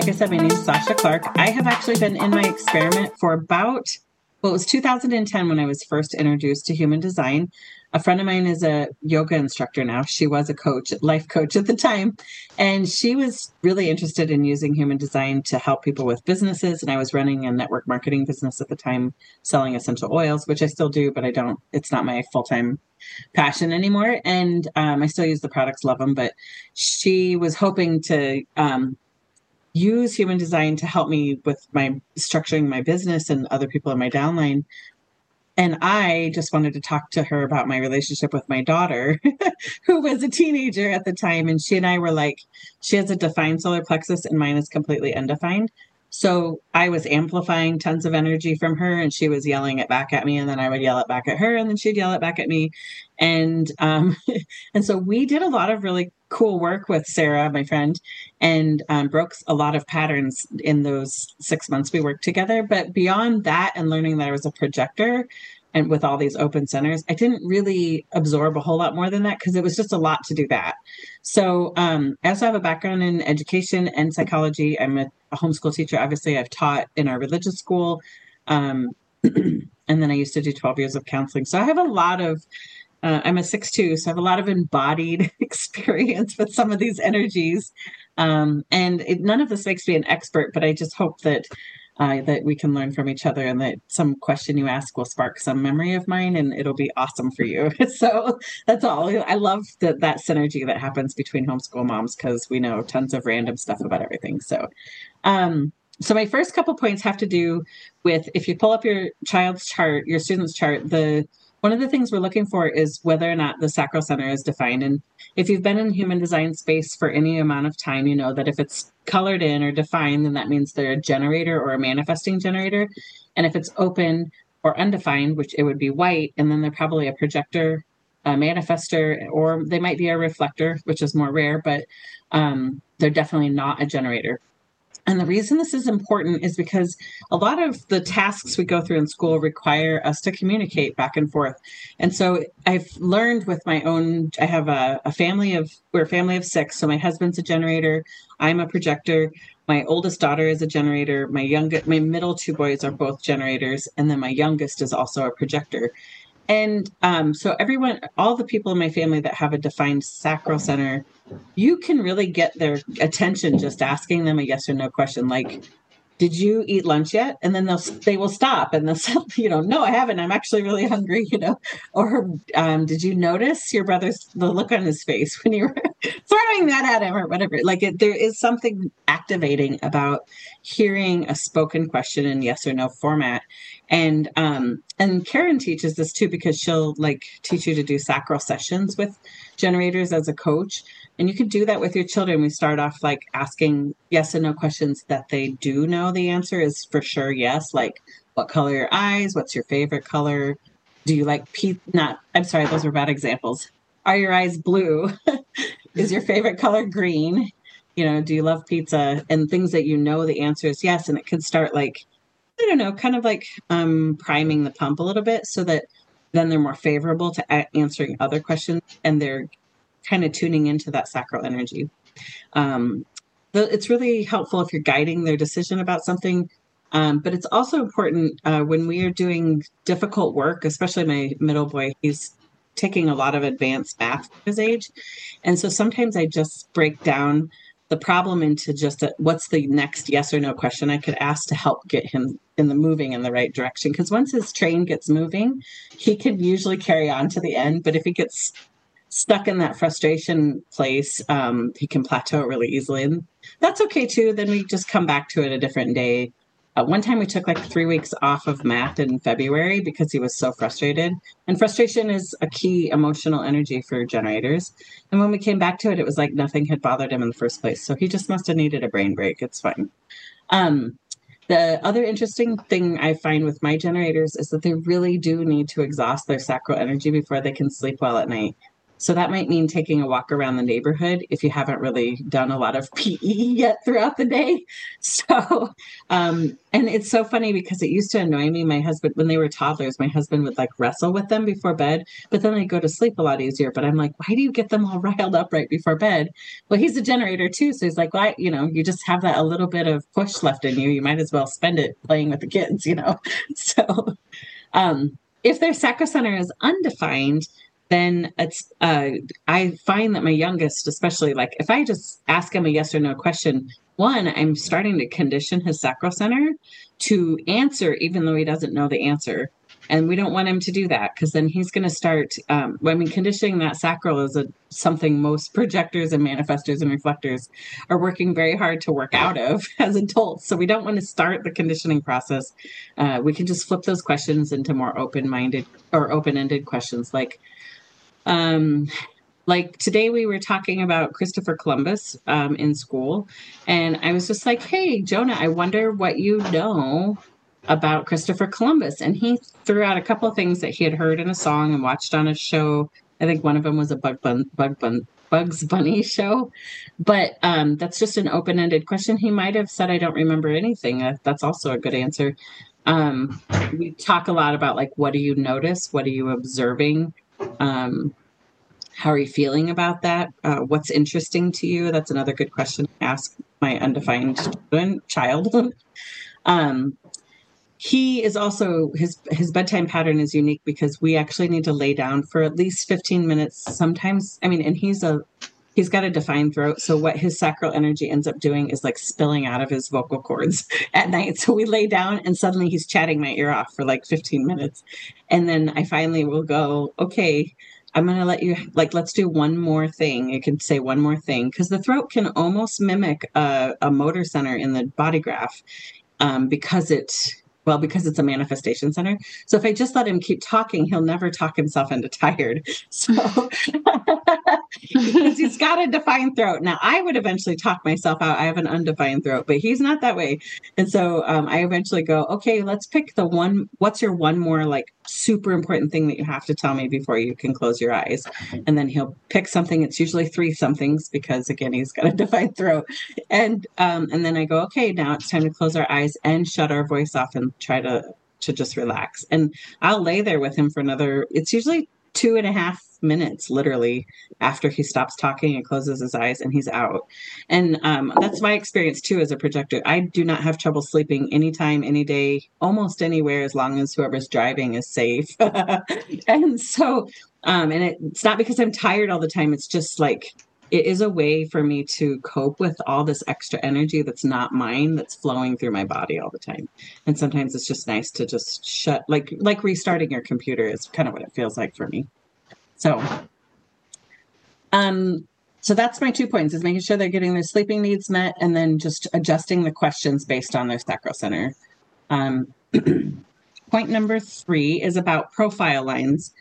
like I said, my name is Sashya Clark. I have actually been in my experiment for about, well, it was 2010 when I was first introduced to human design. A friend of mine is a yoga instructor now. She was a coach, life coach at the time. And she was really interested in using human design to help people with businesses. And I was running a network marketing business at the time, selling essential oils, which I still do, but I don't, it's not my full time passion anymore. And um, I still use the products, love them. But she was hoping to um, use human design to help me with my structuring my business and other people in my downline and I just wanted to talk to her about my relationship with my daughter, who was a teenager at the time. And she and I were like, she has a defined solar plexus and mine is completely undefined. So I was amplifying tons of energy from her and she was yelling it back at me and then I would yell it back at her and then she'd yell it back at me. And um and so we did a lot of really cool work with Sarah, my friend, and um, broke a lot of patterns in those six months we worked together. But beyond that and learning that I was a projector, and with all these open centers i didn't really absorb a whole lot more than that because it was just a lot to do that so um, i also have a background in education and psychology i'm a, a homeschool teacher obviously i've taught in our religious school um, and then i used to do 12 years of counseling so i have a lot of uh, i'm a 6-2 so i have a lot of embodied experience with some of these energies um, and it, none of this makes me an expert but i just hope that uh, that we can learn from each other and that some question you ask will spark some memory of mine and it'll be awesome for you. so that's all. I love that that synergy that happens between homeschool moms because we know tons of random stuff about everything. So, um, so my first couple points have to do with if you pull up your child's chart, your student's chart, the one of the things we're looking for is whether or not the sacral center is defined. And if you've been in human design space for any amount of time, you know that if it's colored in or defined, then that means they're a generator or a manifesting generator. And if it's open or undefined, which it would be white, and then they're probably a projector, a manifester, or they might be a reflector, which is more rare, but um, they're definitely not a generator. And the reason this is important is because a lot of the tasks we go through in school require us to communicate back and forth. And so I've learned with my own, I have a, a family of, we're a family of six. So my husband's a generator, I'm a projector. My oldest daughter is a generator. My youngest, my middle two boys are both generators. And then my youngest is also a projector. And um, so, everyone, all the people in my family that have a defined sacral center, you can really get their attention just asking them a yes or no question, like, did you eat lunch yet? And then they'll they will stop and they'll say, you know, no, I haven't. I'm actually really hungry, you know. Or um, did you notice your brother's the look on his face when you were throwing that at him or whatever? Like it, there is something activating about hearing a spoken question in yes or no format. And um, and Karen teaches this too because she'll like teach you to do sacral sessions with generators as a coach and you can do that with your children. We start off like asking yes and no questions that they do know the answer is for sure yes. Like, what color your eyes? What's your favorite color? Do you like pizza? Not, I'm sorry, those were bad examples. Are your eyes blue? is your favorite color green? You know, do you love pizza? And things that you know the answer is yes. And it can start like, I don't know, kind of like um, priming the pump a little bit so that then they're more favorable to a- answering other questions and they're kind of tuning into that sacral energy. Um, it's really helpful if you're guiding their decision about something. Um, but it's also important uh, when we are doing difficult work, especially my middle boy, he's taking a lot of advanced math at his age. And so sometimes I just break down the problem into just a, what's the next yes or no question I could ask to help get him in the moving in the right direction. Because once his train gets moving, he can usually carry on to the end. But if he gets stuck in that frustration place, um, he can plateau really easily. And that's okay too. Then we just come back to it a different day. Uh, one time we took like three weeks off of math in February because he was so frustrated. And frustration is a key emotional energy for generators. And when we came back to it, it was like nothing had bothered him in the first place. So he just must have needed a brain break. It's fine. Um, the other interesting thing I find with my generators is that they really do need to exhaust their sacral energy before they can sleep well at night. So that might mean taking a walk around the neighborhood if you haven't really done a lot of PE yet throughout the day. So, um, and it's so funny because it used to annoy me. My husband, when they were toddlers, my husband would like wrestle with them before bed, but then they go to sleep a lot easier. But I'm like, why do you get them all riled up right before bed? Well, he's a generator too. So he's like, I, you know, you just have that a little bit of push left in you. You might as well spend it playing with the kids, you know? So, um, if their sacral center is undefined, then it's uh, i find that my youngest especially like if i just ask him a yes or no question one i'm starting to condition his sacral center to answer even though he doesn't know the answer. And we don't want him to do that because then he's going to start um, i mean conditioning that sacral is a, something most projectors and manifestors and reflectors are working very hard to work out of as adults. So we don't want to start the conditioning process. Uh, we can just flip those questions into more open-minded or open-ended questions like um, like today we were talking about Christopher Columbus um, in school, and I was just like, "Hey, Jonah, I wonder what you know about Christopher Columbus." And he threw out a couple of things that he had heard in a song and watched on a show. I think one of them was a Bug Bun, Bug Bun, Bugs Bunny show, but um, that's just an open-ended question. He might have said, "I don't remember anything." Uh, that's also a good answer. Um, we talk a lot about like, what do you notice? What are you observing? Um, how are you feeling about that? Uh, what's interesting to you? That's another good question to ask my undefined child. um, he is also his his bedtime pattern is unique because we actually need to lay down for at least 15 minutes sometimes i mean and he's a he's got a defined throat so what his sacral energy ends up doing is like spilling out of his vocal cords at night so we lay down and suddenly he's chatting my ear off for like 15 minutes and then i finally will go okay I'm going to let you, like, let's do one more thing. You can say one more thing because the throat can almost mimic a, a motor center in the body graph um, because it well, because it's a manifestation center. So if I just let him keep talking, he'll never talk himself into tired. So he's got a defined throat. Now I would eventually talk myself out. I have an undefined throat, but he's not that way. And so um, I eventually go, okay, let's pick the one. What's your one more like super important thing that you have to tell me before you can close your eyes? And then he'll pick something. It's usually three somethings because again he's got a defined throat. And um, and then I go, okay, now it's time to close our eyes and shut our voice off and try to to just relax. And I'll lay there with him for another. It's usually two and a half minutes literally after he stops talking and closes his eyes and he's out. And um, that's my experience too as a projector. I do not have trouble sleeping anytime any day almost anywhere as long as whoever's driving is safe. And so um, and it, it's not because i'm tired all the time. It's just like it is a way for me to cope with all this extra energy that's not mine that's flowing through my body all the time. And sometimes it's just nice to just shut like like restarting your computer is kind of what it feels like for me so um so that's my two points is making sure they're getting their sleeping needs met and then just adjusting the questions based on their sacral center um, point number three is about profile lines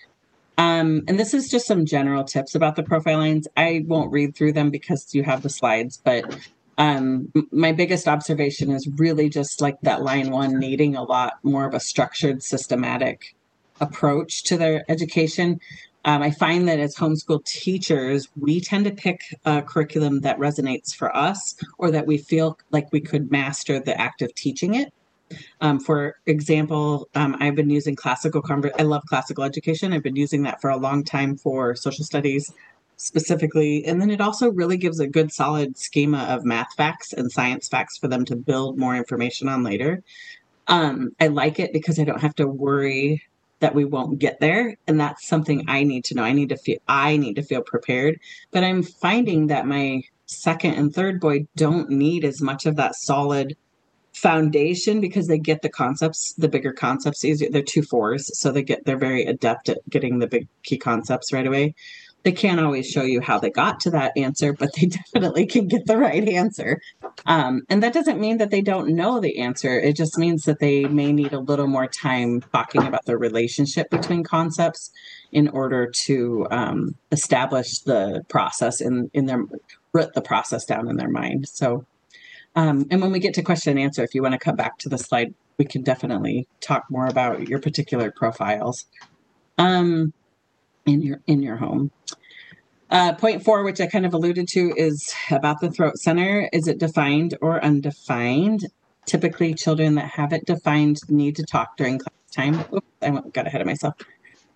um, and this is just some general tips about the profile lines. I won't read through them because you have the slides, but um, my biggest observation is really just like that line one needing a lot more of a structured, systematic approach to their education. Um, I find that as homeschool teachers, we tend to pick a curriculum that resonates for us or that we feel like we could master the act of teaching it. Um, for example, um, I've been using classical, conver- I love classical education. I've been using that for a long time for social studies specifically. And then it also really gives a good solid schema of math facts and science facts for them to build more information on later. Um, I like it because I don't have to worry that we won't get there and that's something i need to know i need to feel i need to feel prepared but i'm finding that my second and third boy don't need as much of that solid foundation because they get the concepts, the bigger concepts easier. They're two fours, so they get they're very adept at getting the big key concepts right away. They can't always show you how they got to that answer, but they definitely can get the right answer. Um, and that doesn't mean that they don't know the answer. It just means that they may need a little more time talking about the relationship between concepts in order to um, establish the process in in their root the process down in their mind. So um, and when we get to question and answer, if you want to come back to the slide, we can definitely talk more about your particular profiles um, in your in your home. Uh, point four, which I kind of alluded to, is about the throat center. Is it defined or undefined? Typically, children that have it defined need to talk during class time. Oops, I got ahead of myself.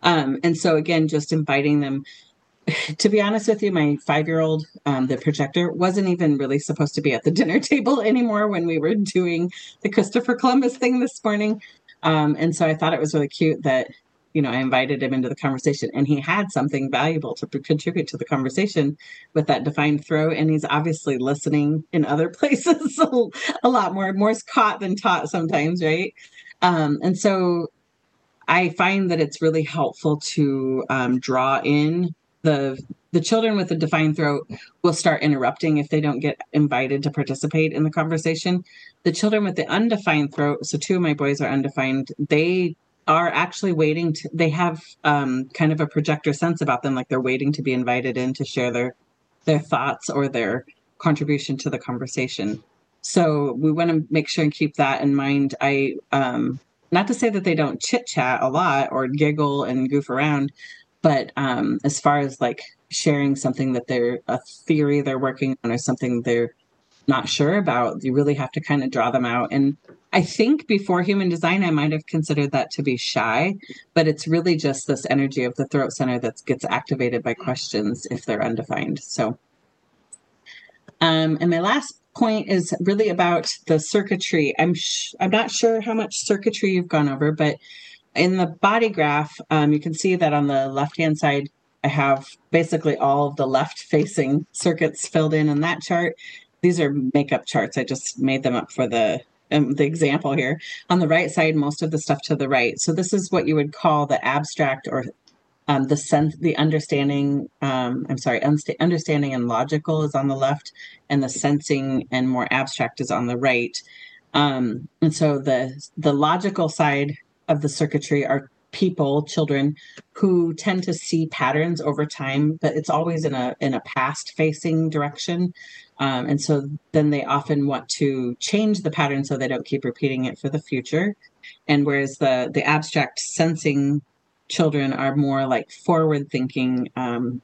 Um, and so, again, just inviting them. To be honest with you, my five year old, um, the projector, wasn't even really supposed to be at the dinner table anymore when we were doing the Christopher Columbus thing this morning. Um, and so I thought it was really cute that you know, I invited him into the conversation and he had something valuable to contribute to the conversation with that defined throat. And he's obviously listening in other places a lot more. More's caught than taught sometimes, right? Um, and so I find that it's really helpful to um, draw in the the children with a defined throat will start interrupting if they don't get invited to participate in the conversation. The children with the undefined throat, so two of my boys are undefined, they are actually waiting to they have um, kind of a projector sense about them like they're waiting to be invited in to share their their thoughts or their contribution to the conversation. So we want to make sure and keep that in mind. I um not to say that they don't chit chat a lot or giggle and goof around but um as far as like sharing something that they're a theory they're working on or something they're not sure about you really have to kind of draw them out. And I think before human design, I might have considered that to be shy, but it's really just this energy of the throat center that gets activated by questions if they're undefined. So, um, and my last point is really about the circuitry. I'm sh- I'm not sure how much circuitry you've gone over, but in the body graph, um, you can see that on the left hand side, I have basically all of the left facing circuits filled in in that chart. These are makeup charts. I just made them up for the um, the example here. On the right side, most of the stuff to the right. So this is what you would call the abstract or um, the sense, the understanding. Um, I'm sorry, unsta- understanding and logical is on the left, and the sensing and more abstract is on the right. Um, and so the the logical side of the circuitry are people, children, who tend to see patterns over time, but it's always in a in a past facing direction. Um, and so then they often want to change the pattern so they don't keep repeating it for the future. And whereas the the abstract sensing children are more like forward thinking, um,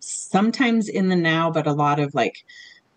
sometimes in the now, but a lot of like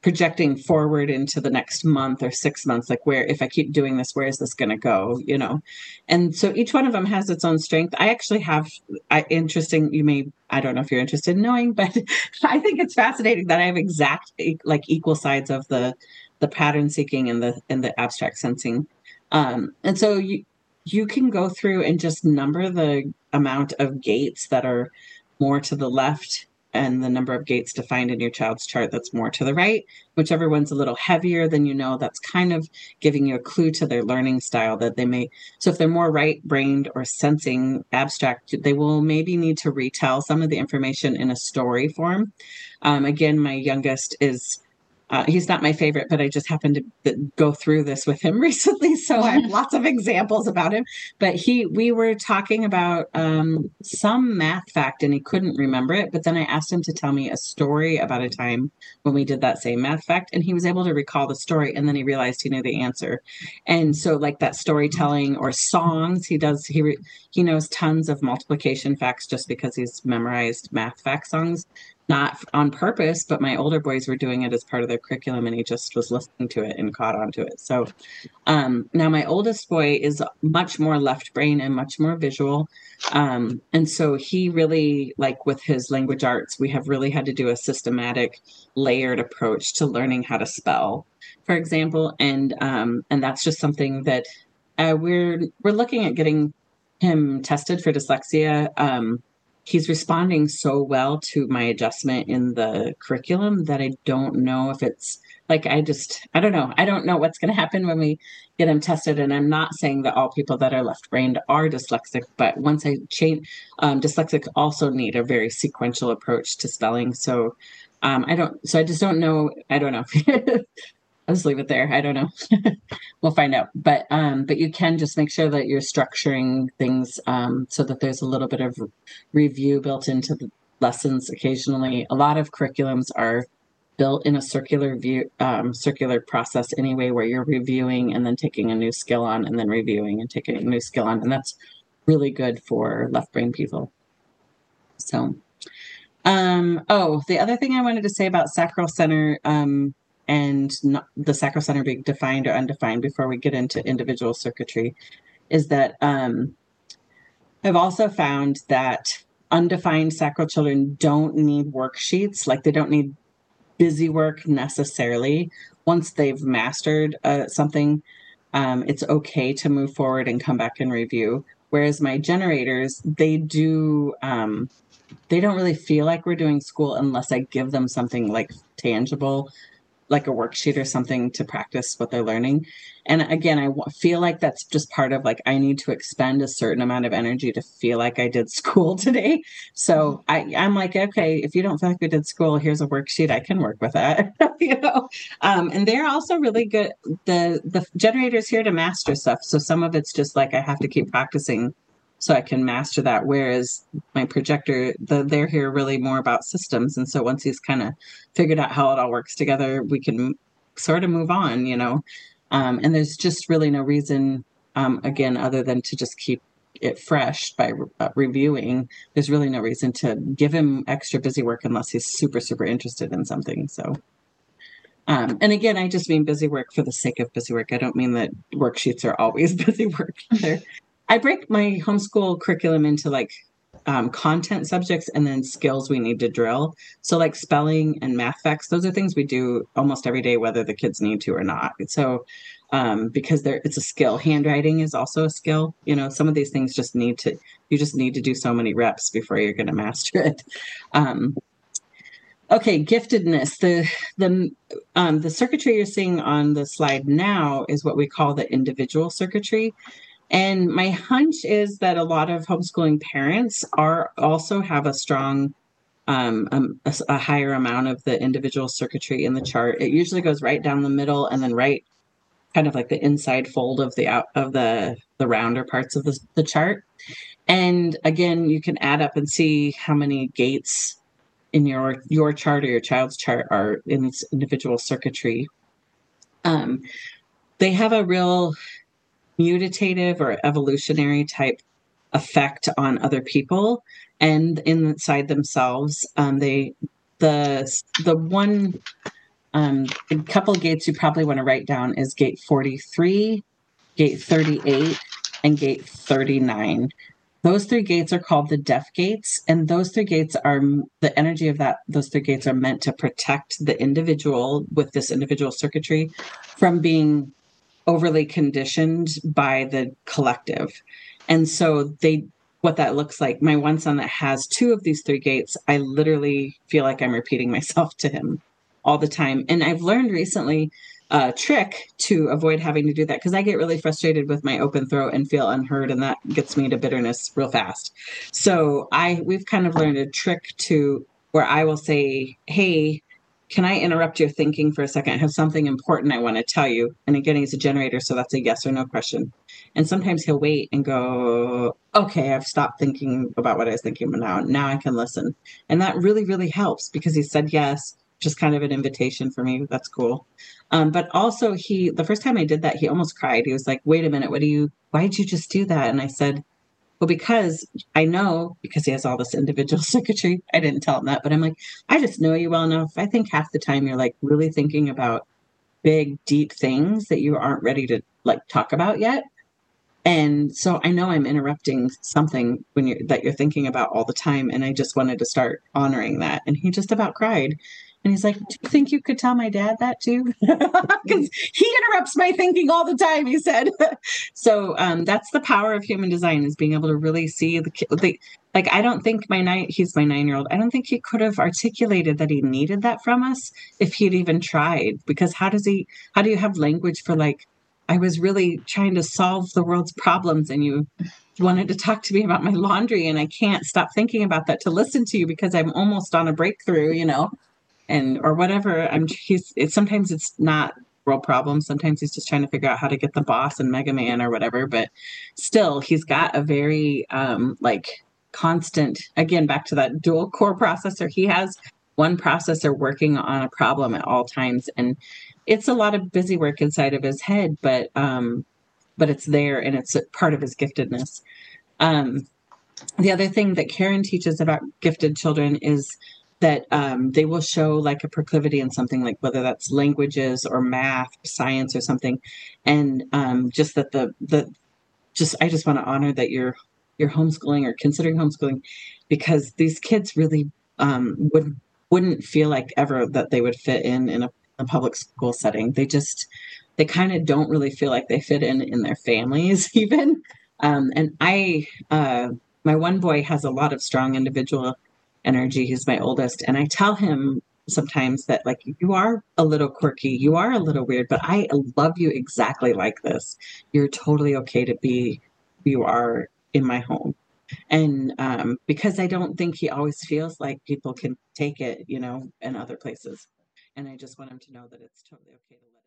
projecting forward into the next month or six months like where if i keep doing this where is this going to go you know? And so each one of them has its own strength. I actually have I, interesting you may i don't know if you're interested in knowing but i think it's fascinating that i have exact like equal sides of the the pattern seeking and the and the abstract sensing. Um and so you you can go through and just number the amount of gates that are more to the left and the number of gates defined in your child's chart that's more to the right. Whichever one's a little heavier than you know, that's kind of giving you a clue to their learning style that they may. So if they're more right brained or sensing abstract, they will maybe need to retell some of the information in a story form. Um, again, my youngest is uh, he's not my favorite, but I just happened to go through this with him recently, so I have lots of examples about him. But he, we were talking about um, some math fact, and he couldn't remember it. But then I asked him to tell me a story about a time when we did that same math fact, and he was able to recall the story, and then he realized he knew the answer. And so, like that storytelling or songs, he does. He re, he knows tons of multiplication facts just because he's memorized math fact songs not on purpose, but my older boys were doing it as part of their curriculum and he just was listening to it and caught on to it. So um, now my oldest boy is much more left brain and much more visual. Um, and so he really, like with his language arts, we have really had to do a systematic, layered approach to learning how to spell, for example. And um, and that's just something that uh, we're we're looking at getting him tested for dyslexia. He's responding so well to my adjustment in the curriculum that I don't know if it's like I just I don't know. I don't know what's going to happen when we get him tested. And I'm not saying that all people that are left brained are dyslexic, but once I change, um, dyslexic also need a very sequential approach to spelling. So um, I don't. So I just don't know. I don't know. I'll just leave it there. I don't know. we'll find out. But um, but you can just make sure that you're structuring things um, so that there's a little bit of review built into the lessons occasionally. A lot of curriculums are built in a circular view um, circular process anyway where you're reviewing and then taking a new skill on and then reviewing and taking a new skill on and that's really good for left brain people so Um, oh, the other thing I wanted to say about sacral center um, and not, the sacral center being defined or undefined before we get into individual circuitry is that um, I've also found that undefined sacral children don't need worksheets, like they don't need busy work necessarily. Once they've mastered uh, something, um, it's okay to move forward and come back and review. Whereas my generators, they do um, they don't really feel like we're doing school unless I give them something like tangible, like a worksheet or something to practice what they're learning. And again, I feel like that's just part of like I need to expend a certain amount of energy to feel like I did school today. So mm-hmm. I, I'm like, okay, if you don't feel like we did school, here's a worksheet. I can work with that, you know. Um, and they're also really good. The the generators here to master stuff. So some of it's just like I have to keep practicing so I can master that. Whereas my projector, the, they're here really more about systems. And so once he's kind of figured out how it all works together, we can sort of move on, you know. Um, and there's just really no reason, um, again, other than to just keep it fresh by uh, reviewing. There's really no reason to give him extra busy work unless he's super, super interested in something. So. Um, and again, I just mean busy work for the sake of busy work. I don't mean that worksheets are always busy work. They're I break my homeschool curriculum into like um, content subjects and then skills we need to drill. So, like spelling and math facts, those are things we do almost every day, whether the kids need to or not. So, um, because there, it's a skill. Handwriting is also a skill. You know, some of these things just need to, you just need to do so many reps before you're going to master it. Um, okay, giftedness. The the um, the circuitry you're seeing on the slide now is what we call the individual circuitry. And my hunch is that a lot of homeschooling parents are also have a strong, um, um, a, a, higher amount of the individual circuitry in the chart. It usually goes right down the middle and then right, kind of like the inside fold of the out of the the rounder parts of the, the chart. And again, you can add up and see how many gates in your your chart or your child's chart are in this individual circuitry. Um, they have a real mutative or evolutionary type effect on other people and inside themselves. Um, they the the one um, couple gates you probably want to write down is gate 43, gate 38, and gate 39. Those three gates are called the deaf gates, and those three gates are the energy of that. Those three gates are meant to protect the individual with this individual circuitry from being overly conditioned by the collective. And so they what that looks like. My one son that has two of these three gates, I literally feel like I'm repeating myself to him all the time. And I've learned recently a trick to avoid having to do that because I get really frustrated with my open throat and feel unheard and that gets me to bitterness real fast. So I we've kind of learned a trick to where I will say, "Hey, can I interrupt your thinking for a second? I have something important I want to tell you. And again, he's a generator, so that's a yes or no question. And sometimes he'll wait and go, okay, I've stopped thinking about what I was thinking about now. Now I can listen. And that really, really helps because he said yes, just kind of an invitation for me. That's cool. Um, but also he the first time I did that, he almost cried. He was like, wait a minute, what do you why did you just do that? And I said, well, because I know, because he has all this individual circuitry, I didn't tell him that, but I'm like, I just know you well enough. I think half the time you're like really thinking about big, deep things that you aren't ready to like talk about yet. And so I know I'm interrupting something when you're that you're thinking about all the time. And I just wanted to start honoring that. And he just about cried. And he's like, Do you think you could tell my dad that too? Because he interrupts my thinking all the time, he said. so um, that's the power of human design is being able to really see the, the like I don't think my nine he's my nine year old. I don't think he could have articulated that he needed that from us if he'd even tried. Because how does he how do you have language for like I was really trying to solve the world's problems and you wanted to talk to me about my laundry and I can't stop thinking about that to listen to you because I'm almost on a breakthrough, you know and or whatever. I'm he's it, sometimes it's not real problem. Sometimes he's just trying to figure out how to get the boss and Mega Man or whatever. But still, he's got a very um like constant. Again, back to that dual core processor. He has one processor working on a problem at all times, and it's a lot of busy work inside of his head. But um, but it's there, and it's part of his giftedness. Um, the other thing that Karen teaches about gifted children is that um, they will show like a proclivity in something like whether that's languages or math, science or something, and um, just that the the just I just want to honor that you're you're homeschooling or considering homeschooling because these kids really um, would wouldn't feel like ever that they would fit in in a, a public school setting. They just they kind of don't really feel like they fit in in their families even. Um, and I, uh, my one boy has a lot of strong individual energy. He's my oldest, and I tell him sometimes that like you are a little quirky, you are a little weird, but I love you exactly like this. You're totally okay to be who you are in my home and um, because I don't think he always feels like people can take it, you know, in other places. And I just want him to know that it's totally okay to let.